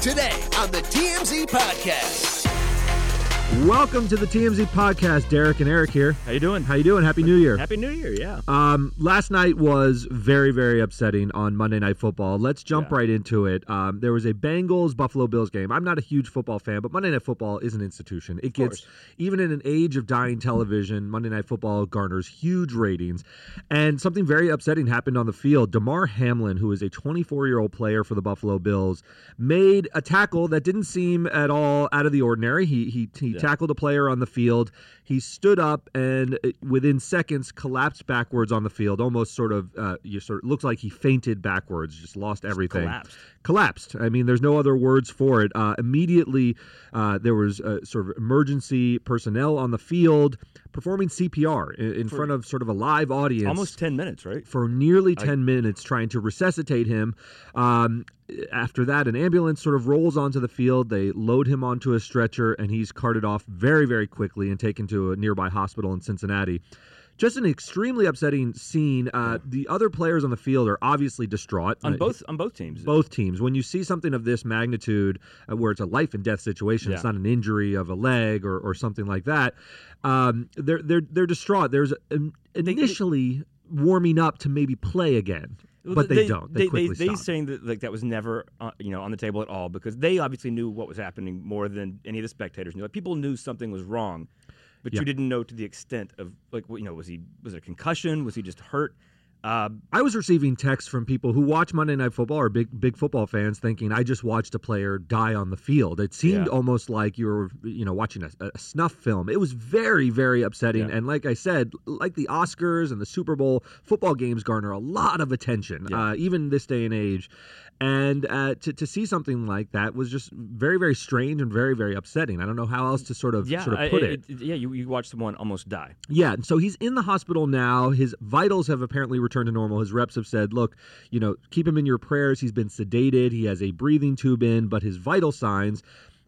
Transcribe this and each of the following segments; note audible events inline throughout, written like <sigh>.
today on the TMZ Podcast. Welcome to the TMZ podcast. Derek and Eric here. How you doing? How you doing? Happy New Year. Happy New Year, yeah. Um, last night was very, very upsetting on Monday Night Football. Let's jump Yeah. right into it. Um, there was a Bengals Buffalo Bills game. I'm not a huge football fan, but Monday Night Football is an institution. It gets even in an age of dying television. Monday Night Football garners huge ratings, and something very upsetting happened on the field. Damar Hamlin, who is a 24 year old player for the Buffalo Bills, made a tackle that didn't seem at all out of the ordinary. He he, he tackled a player on the field. He stood up and uh, within seconds collapsed backwards on the field, almost sort of uh, you sort of looks like he fainted backwards, just lost everything. collapsed. Collapsed. I mean, there's no other words for it. Uh, immediately, uh, there was uh, sort of emergency personnel on the field performing CPR in, in front of sort of a live audience Almost 10 minutes, right? for nearly 10 minutes trying to resuscitate him. Um, after that, an ambulance sort of rolls onto the field. They load him onto a stretcher, and he's carted off very, very quickly and taken to a nearby hospital in Cincinnati. Just an extremely upsetting scene. Uh, the other players on the field are obviously distraught. On Uh, both on both teams. both teams. When you see something of this magnitude, uh, where it's a life and death situation, it's not an injury of a leg or, or something like that. Um, they're they're they're distraught. There's um, initially warming up to maybe play again, Well, but they, don't. They, They, quickly they, stop. saying that like that was never uh, you know on the table at all because they obviously knew what was happening more than any of the spectators knew. Like people knew something was wrong, but Yeah. you didn't know to the extent of like you know was he was it a concussion? Was he just hurt? Uh, I was receiving texts from people who watch Monday Night Football or big big football fans, thinking I just watched a player die on the field. It seemed Yeah. almost like you were, you know, watching a, a snuff film. It was very very upsetting. Yeah. And like I said, like the Oscars and the Super Bowl, football games garner a lot of attention, Yeah. uh, even this day and age. And uh, to to see something like that was just very very strange and very very upsetting. I don't know how else to sort of sort of put it. Yeah, you, you watched someone almost die. Yeah, and so he's in the hospital now. His vitals have apparently returned to normal. His reps have said, "Look, you know, keep him in your prayers. He's been sedated. He has a breathing tube in, but his vital signs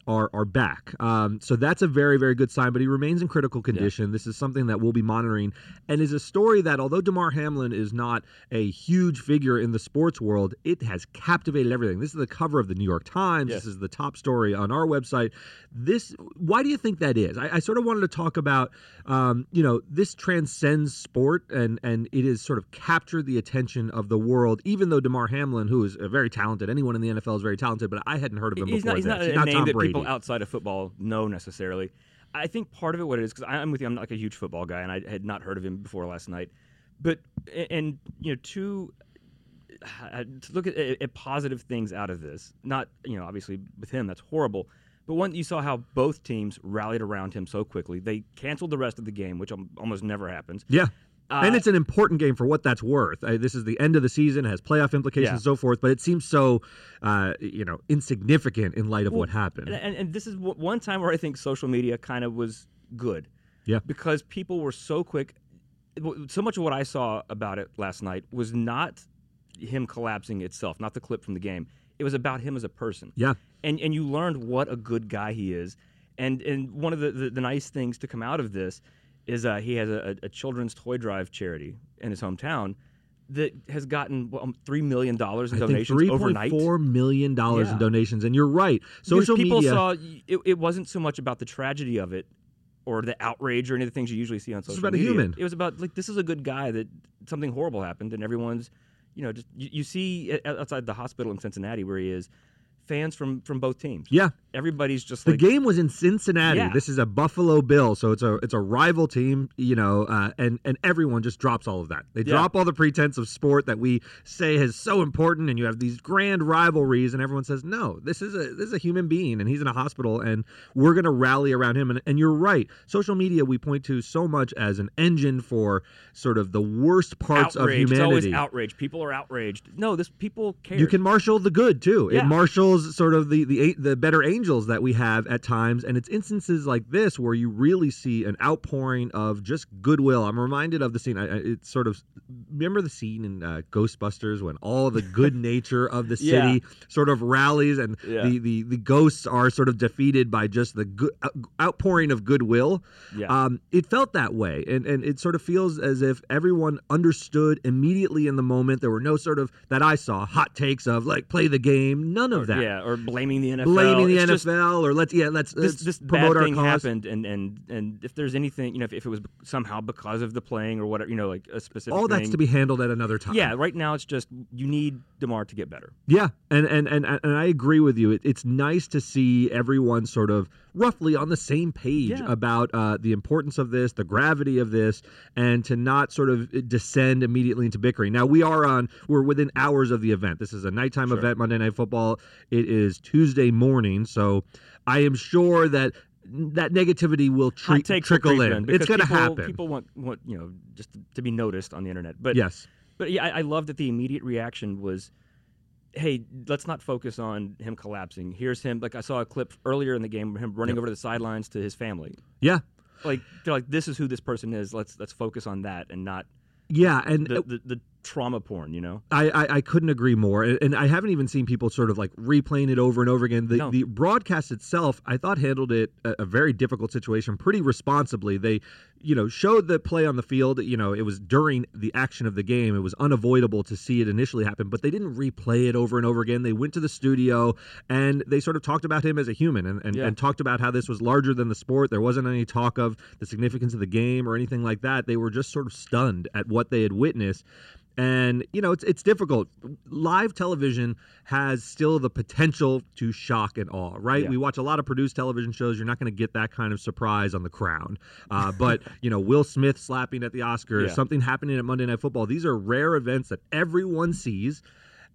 are are back. Um, so that's a very very good sign. But he remains in critical condition. This is something that we'll be monitoring, and is a story that although Damar Hamlin is not a huge figure in the sports world, it has captivated everything. This is the cover of the New York Times. Yes. This is the top story on our website. This, why do you think that is? I, I sort of wanted to talk about, um, you know, this transcends sport and and it has sort of captured the attention of the world. Even though Damar Hamlin, who is a very talented, anyone in the NFL is very talented, but I hadn't heard of him he's before not, he's not a name Tom Brady. People outside of football know necessarily. I think part of it, what it is, because I'm with you, I'm not like a huge football guy, and I had not heard of him before last night. But and you know, to <sighs> uh, to look at, at positive things out of this, not you know, obviously with him that's horrible. But one, you saw how both teams rallied around him so quickly. They canceled the rest of the game, which almost never happens. Yeah. Uh, and it's an important game for what that's worth. Uh, this is the end of the season, has playoff implications Yeah. and so forth, but it seems so, uh, you know, insignificant in light of what happened. And, and, this is w- one time where I think social media kind of was good. Yeah. Because people were so quick. So much of what I saw about it last night was not him collapsing itself, not the clip from the game. It was about him as a person. yeah. And and you learned what a good guy he is. And and one of the, the, the nice things to come out of this is uh, he has a, a children's toy drive charity in his hometown that has gotten well, three million dollars in I think donations overnight. Four million dollars in donations, and you're right. Social people media. saw it, it wasn't so much about the tragedy of it or the outrage or any of the things you usually see on social about a media. human. It was about like this is a good guy that something horrible happened and everyone's you know just you, you see outside the hospital in Cincinnati where he is fans from from both teams. yeah, Everybody's just the like game was in Cincinnati. Yeah. This is a Buffalo Bill, so it's a it's a rival team, you know, uh, and and everyone just drops all of that. They Yeah. drop all the pretense of sport that we say is so important, and you have these grand rivalries, and everyone says, no, this is a this is a human being, and he's in a hospital, and we're going to rally around him. And, and you're right, social media we point to so much as an engine for sort of the worst parts outrage. of It's always humanity. outrage. People are outraged. No, this people care. You can marshal the good too. It Yeah. Marshals sort of the the the better angels that we have at times, and it's instances like this where you really see an outpouring of just goodwill. I'm reminded of the scene. I, it's sort of remember the scene in uh, Ghostbusters when all the good <laughs> nature of the Yeah. city sort of rallies, and Yeah. the, the the ghosts are sort of defeated by just the good, outpouring of goodwill. Yeah. Um, it felt that way, and and it sort of feels as if everyone understood immediately in the moment. There were no sort of that I saw hot takes of like play the game, none of that. Yeah, or blaming the NFL. blaming the It's NFL or let's yeah let's, this let's this promote bad our thing cause. happened, and and and if there's anything, you know, if, if it was somehow because of the playing or whatever, you know, like a specific. All that's to be handled at another time. Yeah, right now it's just you need Damar to get better. Yeah, and and and, and I agree with you. It, it's nice to see everyone sort of roughly on the same page Yeah. about uh, the importance of this, the gravity of this, and to not sort of descend immediately into bickering. Now we are on we're within hours of the event. This is a nighttime Sure. event, Monday Night Football. It is Tuesday morning, so I am sure that that negativity will takes trickle in. It's going to happen. People want want you know just to be noticed on the internet, but yes. But yeah, I, I love that the immediate reaction was, "Hey, let's not focus on him collapsing. Here's him." Like I saw a clip earlier in the game, of him running over to the sidelines to his family. Yeah. Like they're like, "This is who this person is. Let's let's focus on that and not Yeah, and the, the, the trauma porn." You know? I, I, I couldn't agree more, and, and I haven't even seen people sort of like replaying it over and over again. The, No. the broadcast itself, I thought handled it a, a very difficult situation pretty responsibly. They, you know, showed the play on the field. You know, it was during the action of the game. It was unavoidable to see it initially happen, but they didn't replay it over and over again. They went to the studio and they sort of talked about him as a human and, and, Yeah. and talked about how this was larger than the sport. There wasn't any talk of the significance of the game or anything like that. They were just sort of stunned at what they had witnessed. And you know it's it's difficult. Live television has still the potential to shock and awe, right? Yeah. We watch a lot of produced television shows. You're not going to get that kind of surprise on The Crown, uh, but you know Will Smith slapping at the Oscars, Yeah. something happening at Monday Night Football. These are rare events that everyone sees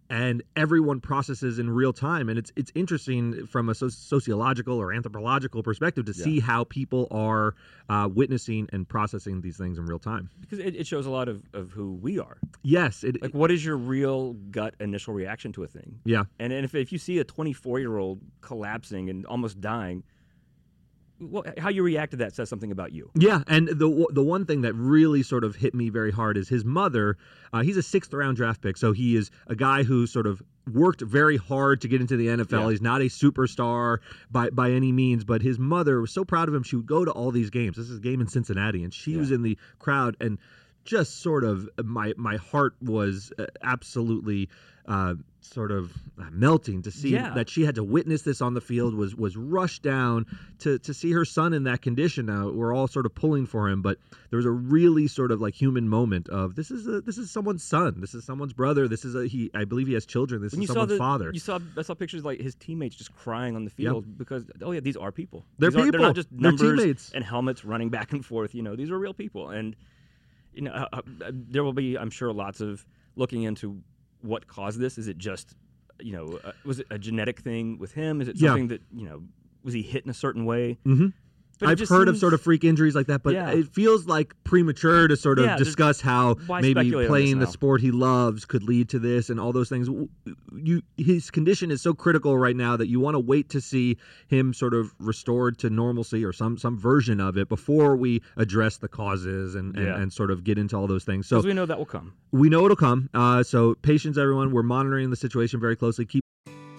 and everyone processes in real time and it's it's interesting from a sociological or anthropological perspective to Yeah. see how people are uh, witnessing and processing these things in real time Because it, it shows a lot of, of who we are. yes it, Like, what is your real gut initial reaction to a thing? yeah And, and if, if you see a 24 year old collapsing and almost dying, well, how you react to that says something about you. Yeah, and the the one thing that really sort of hit me very hard is his mother. Uh, he's a sixth round draft pick, so he is a guy who sort of worked very hard to get into the NFL. Yeah. He's not a superstar by by any means, but his mother was so proud of him. She would go to all these games. This is a game in Cincinnati, and she Yeah. was in the crowd and just sort of my my heart was uh, absolutely uh, sort of uh, melting to see Yeah. that she had to witness this on the field was was rushed down to to see her son in that condition. Now we're all sort of pulling for him but there was a really sort of like human moment of this is a this is someone's son. This is someone's brother. This is a he I believe he has children. This When is someone's the father. you saw I saw pictures like his teammates just crying on the field because oh yeah these are people. They're These people. they're not just numbers teammates. and helmets running back and forth. You know these are real people. And you know uh, uh, there will be I'm sure lots of looking into what caused this is it just you know uh, was it a genetic thing with him is it Yeah. something that you know was he hit in a certain way Mhm. But I've heard of sort of freak injuries like that, but Yeah. it feels like premature to sort of Yeah, discuss how maybe speculate on this playing the sport he loves could lead to this and all those things. You, his condition is so critical right now that you want to wait to see him sort of restored to normalcy or some some version of it before we address the causes and and, Yeah. and sort of get into all those things. So we know that will come we know it'll come. Uh, so patience, everyone. We're monitoring the situation very closely. Keep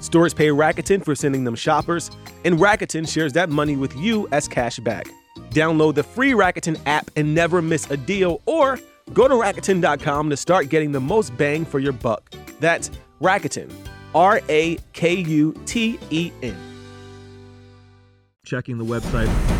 Stores pay Rakuten for sending them shoppers, and Rakuten shares that money with you as cash back. Download the free Rakuten app and never miss a deal, or go to Rakuten.com to start getting the most bang for your buck. That's Rakuten, R A K U T E N. checking the website.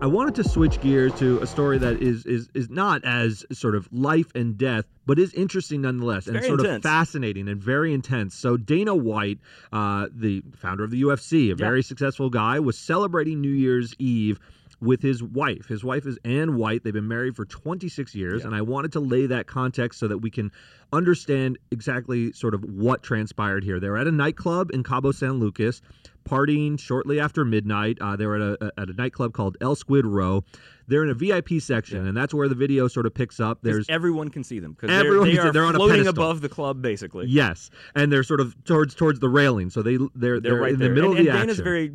I wanted to switch gears to a story that is is is not as sort of life and death, but is interesting nonetheless, and very sort of fascinating and very intense. So Dana White, uh, the founder of the UFC, a very successful guy, was celebrating New Year's Eve with his wife. His wife is Anne White. They've been married for 26 years, and I wanted to lay that context so that we can understand exactly sort of what transpired here. They're at a nightclub in Cabo San Lucas, partying shortly after midnight. Uh, they were at a, at a nightclub called El Squid Roe. They're in a VIP section, and that's where the video sort of picks up. There's everyone can see them because Everyone they're, they are they're on floating above the club basically. yes, and they're sort of towards towards the railing, so they they're they're, they're, right in there. the middle and, of the and action. Dana's very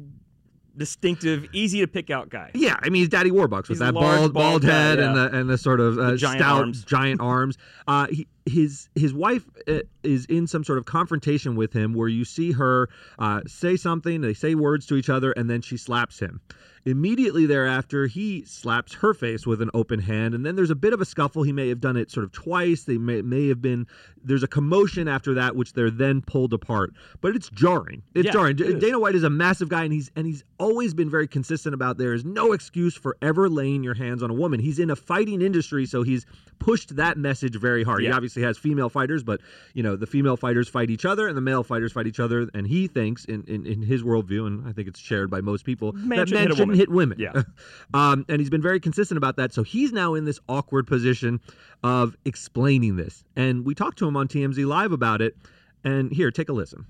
distinctive, easy to pick out guy. Yeah, I mean he's Daddy Warbucks with He's that large, bald, bald bald guy, head and the and the sort of uh, giant stout arms. giant arms. Uh, he, his his wife uh, is in some sort of confrontation with him, where you see her uh, say something, they say words to each other, and then she slaps him. Immediately thereafter, he slaps her face with an open hand, and then there's a bit of a scuffle. He may have done it sort of twice. They may may have been there's a commotion after that, which they're then pulled apart. But it's jarring. It's Yeah, jarring. it. Dana White is a massive guy, and he's and he's always been very consistent about there is no excuse for ever laying your hands on a woman. He's in a fighting industry, so he's pushed that message very hard. He Yeah. Obviously has female fighters, but you know the female fighters fight each other, and the male fighters fight each other. And he thinks, in in, in his worldview, and I think it's shared by most people, Man that shouldn't men hit shouldn't hit women. Yeah. <laughs> um, and he's been very consistent about that. So he's now in this awkward position of explaining this. And we talked to him on TMZ Live about it. And here, take a listen.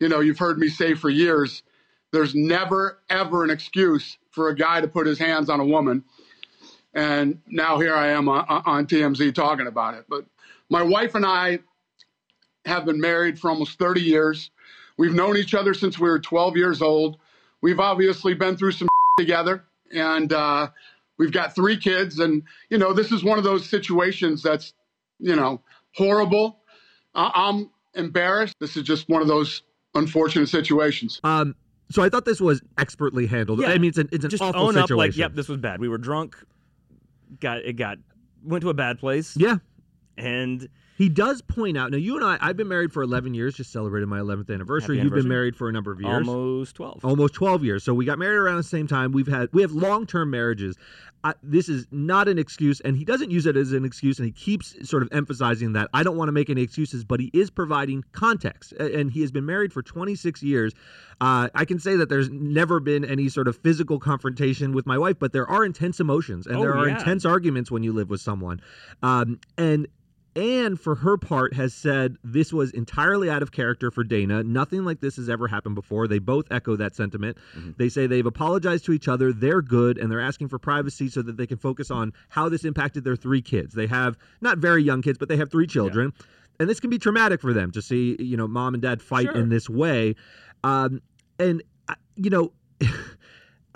you know, you've heard me say for years, there's never, ever an excuse for a guy to put his hands on a woman. And now here I am on, on TMZ talking about it. But my wife and I have been married for almost 30 years. We've known each other since we were 12 years old. We've obviously been through some <laughs> together, and uh, we've got three kids. And, you know, this is one of those situations that's, you know, horrible. I- I'm embarrassed. This is just one of those unfortunate situations. Um, so I thought this was expertly handled. Yeah. I mean, it's an, it's an Just awful own situation. up, like, yep, this was bad. We were drunk. Got it. Got went to a bad place. yeah. And He does point out. Now, you and I, I've been married for 11 years, just celebrated my 11th anniversary. Happy You've been married for a number of years. almost twelve. almost 12 years so we got married around the same time we've had we have long-term marriages I, this is not an excuse and he doesn't use it as an excuse and he keeps sort of emphasizing that i don't want to make any excuses but he is providing context and he has been married for 26 years uh, i can say that there's never been any sort of physical confrontation with my wife but there are intense emotions and Oh, there are yeah. intense arguments when you live with someone um, and Anne, for her part, has said this was entirely out of character for Dana. Nothing like this has ever happened before. They both echo that sentiment. Mm-hmm. They say they've apologized to each other. They're good, and they're asking for privacy so that they can focus on how this impacted their three kids. They have not very young kids, but they have three children. And this can be traumatic for them to see, you know, mom and dad fight Sure. in this way. Um, and, you know, <laughs>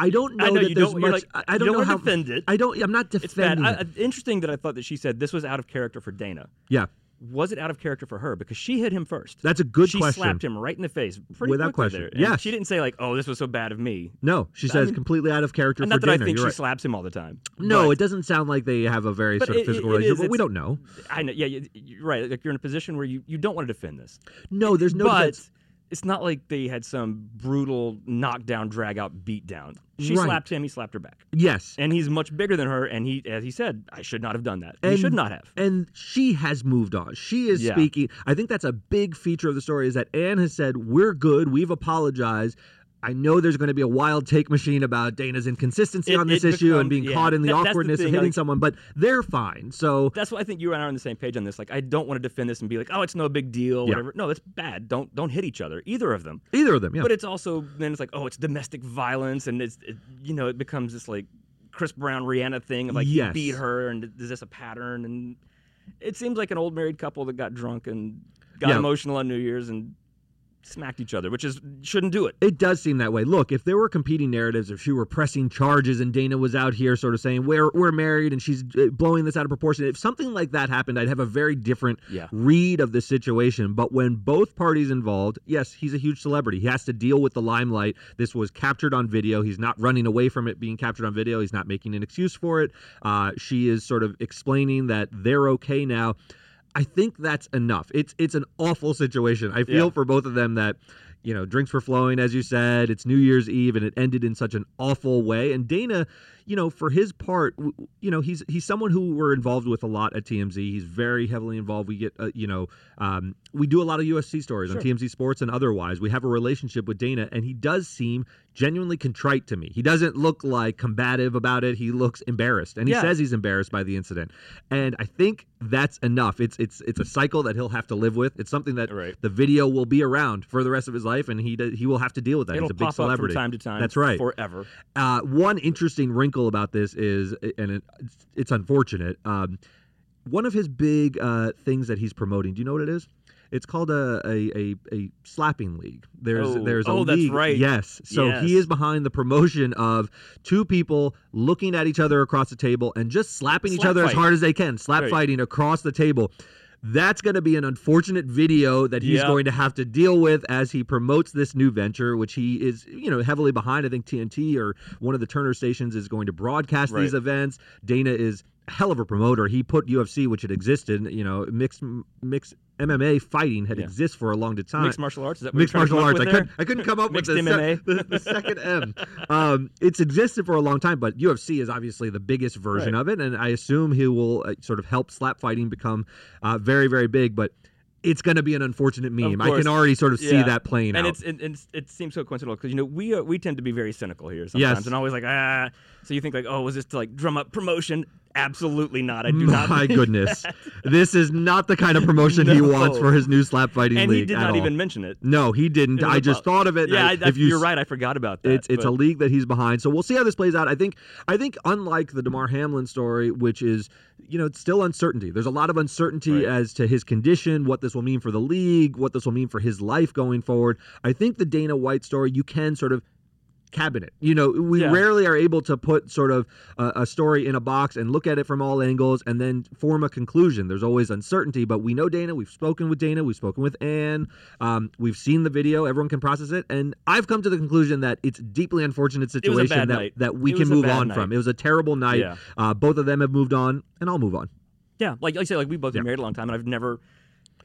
I don't know I know that you there's don't. Much. like, I don't don't know how. defend it. I don't. I'm not It's bad. defending. I, it. Interesting that I thought that she said this was out of character for Dana. yeah, Was it out of character for her because she hit him first? that's a good she question. She slapped him right in the face, pretty Without question. Yeah, she didn't say like, "Oh, this was so bad of me." No, she I says mean- completely out of character And for not that I think You're she right. slaps him all the time. No, but it doesn't sound like they have a very sort of it- physical it- it relationship, is, but we don't know. I know. Yeah, you- you're right. Like you're in a position where you, you don't want to defend this. No, there's no. but defense. It's not like they had some brutal knockdown, drag out, beat down. She Right. slapped him. He slapped her back. yes, And he's much bigger than her. And he, as he said, I should not have done that. he should not have. and she has moved on. She is Yeah. speaking. I think that's a big feature of the story is that Anne has said, "We're good. We've apologized." I know there's going to be a wild take machine about Dana's inconsistency It- on this issue and being yeah. caught in the That- that's the awkwardness of hitting like- someone, but they're fine. So That's why I think you and I are on the same page on this. Like, I don't want to defend this and be like, "Oh, it's no big deal." Yeah. Whatever. No, it's bad. Don't don't hit each other, either of them. either of them, yeah. But it's also then it's like, oh, it's domestic violence, and it's it, you know it becomes this like Chris Brown Rihanna thing of like Yes. he beat her, and is this a pattern? And it seems like an old married couple that got drunk and got Yeah. emotional on New Year's and smacked each other, which is shouldn't do it. It does seem that way. Look, if there were competing narratives, if she were pressing charges and Dana was out here sort of saying we're we're married and she's uh, blowing this out of proportion, if something like that happened, I'd have a very different Yeah. read of the situation. But when both parties involved, yes, he's a huge celebrity. He has to deal with the limelight. This was captured on video. He's not running away from it being captured on video. He's not making an excuse for it. Uh, she is sort of explaining that they're okay now. I think that's enough. It's it's an awful situation. I feel Yeah. for both of them that you know drinks were flowing as you said. It's New Year's Eve and it ended in such an awful way. And Dana, you know, for his part, you know, he's he's someone who we're involved with a lot at TMZ. He's very heavily involved. We get, uh, you know, um, we do a lot of UFC stories on TMZ Sports and otherwise. We have a relationship with Dana, and he does seem genuinely contrite to me. He doesn't look like combative about it. He looks embarrassed, and he Yeah. says he's embarrassed by the incident. And I think that's enough. It's it's it's a cycle that he'll have to live with. It's something that Right. the video will be around for the rest of his life, and he does, he will have to deal with that. It'll he's a big celebrity up from time to time. That's right. Forever. Uh, one interesting wrinkle about this is, and it, it's unfortunate. Um, one of his big uh, things that he's promoting. Do you know what it is? It's called a a, a, a slapping league. There's Oh, there's a oh, that's league. right. Yes. So Yes. he is behind the promotion of two people looking at each other across the table and just slapping each Slap other as hard as they can, slap Right. fighting across the table. That's going to be an unfortunate video that he's going to have to deal with as he promotes this new venture, which he is, you know, heavily behind. I think TNT or one of the Turner stations is going to broadcast these events. Dana is a hell of a promoter. He put UFC, which had existed, you know, mixed mixed MMA fighting had Yeah. exist for a long time. Mixed martial arts. Is that Mixed martial arts. I couldn't, I couldn't come up with the, MMA. sec- the, the second M. Um, it's existed for a long time, but UFC is obviously the biggest version Right. of it, and I assume he will uh, sort of help slap fighting become uh, very, very big. But it's going to be an unfortunate meme. I can already sort of see that playing and out. it's it, it's it seems so coincidental because you know we uh, we tend to be very cynical here sometimes Yes. and always like ah so you think like oh was this to like drum up promotion absolutely not I do not My goodness, this is not the kind of promotion he wants for his new slap fighting and league. And he did not all. even mention it No, he didn't. I just about- thought of it. yeah I- I, if you you're right I forgot about that It's it's a league that he's behind. So we'll see how this plays out. I think I think unlike the Damar Hamlin story, which is you know it's still uncertainty. There's a lot of uncertainty Right. as to his condition, what this will mean for the league, what this will mean for his life going forward. I think the Dana White story you can sort of cabinet. You know, we Yeah. rarely are able to put sort of a, a story in a box and look at it from all angles and then form a conclusion. There's always uncertainty, but we know Dana. We've spoken with Dana. We've spoken with Anne. Um, we've seen the video. Everyone can process it, and I've come to the conclusion that it's a deeply unfortunate situation that night. that we It can move on night. from. It was a terrible night. Yeah. Uh, both of them have moved on, and I'll move on. yeah like, like I say like we've both Yeah. been married a long time and I've never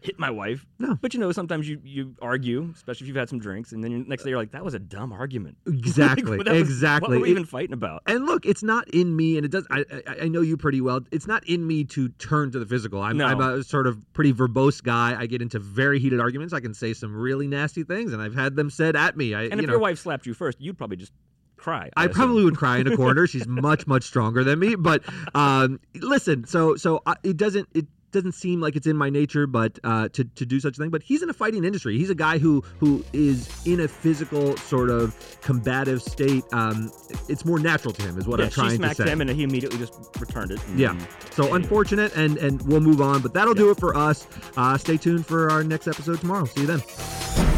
hit my wife No. but you know sometimes you you argue especially if you've had some drinks and then next day you're like that was a dumb argument <laughs> Exactly. Like, that was- exactly. what were we It- even fighting about And look, it's not in me, and it does. I, I I know you pretty well. It's not in me to turn to the physical. I'm, No. I'm a sort of pretty verbose guy. I get into very heated arguments. I can say some really nasty things, and I've had them said at me. I, and you if know, your wife slapped you first you'd probably just cry I assume. probably would cry in a corner. <laughs> She's much much stronger than me. But um, listen, so so I, it doesn't it doesn't seem like it's in my nature, but uh, to to do such a thing. But he's in a fighting industry. He's a guy who who is in a physical sort of combative state. Um, it's more natural to him, is what yeah, I'm trying to say. she smacked him and he immediately just returned it and- Yeah. So unfortunate, and and we'll move on. But that'll do it for us. Uh, stay tuned for our next episode tomorrow. See you then.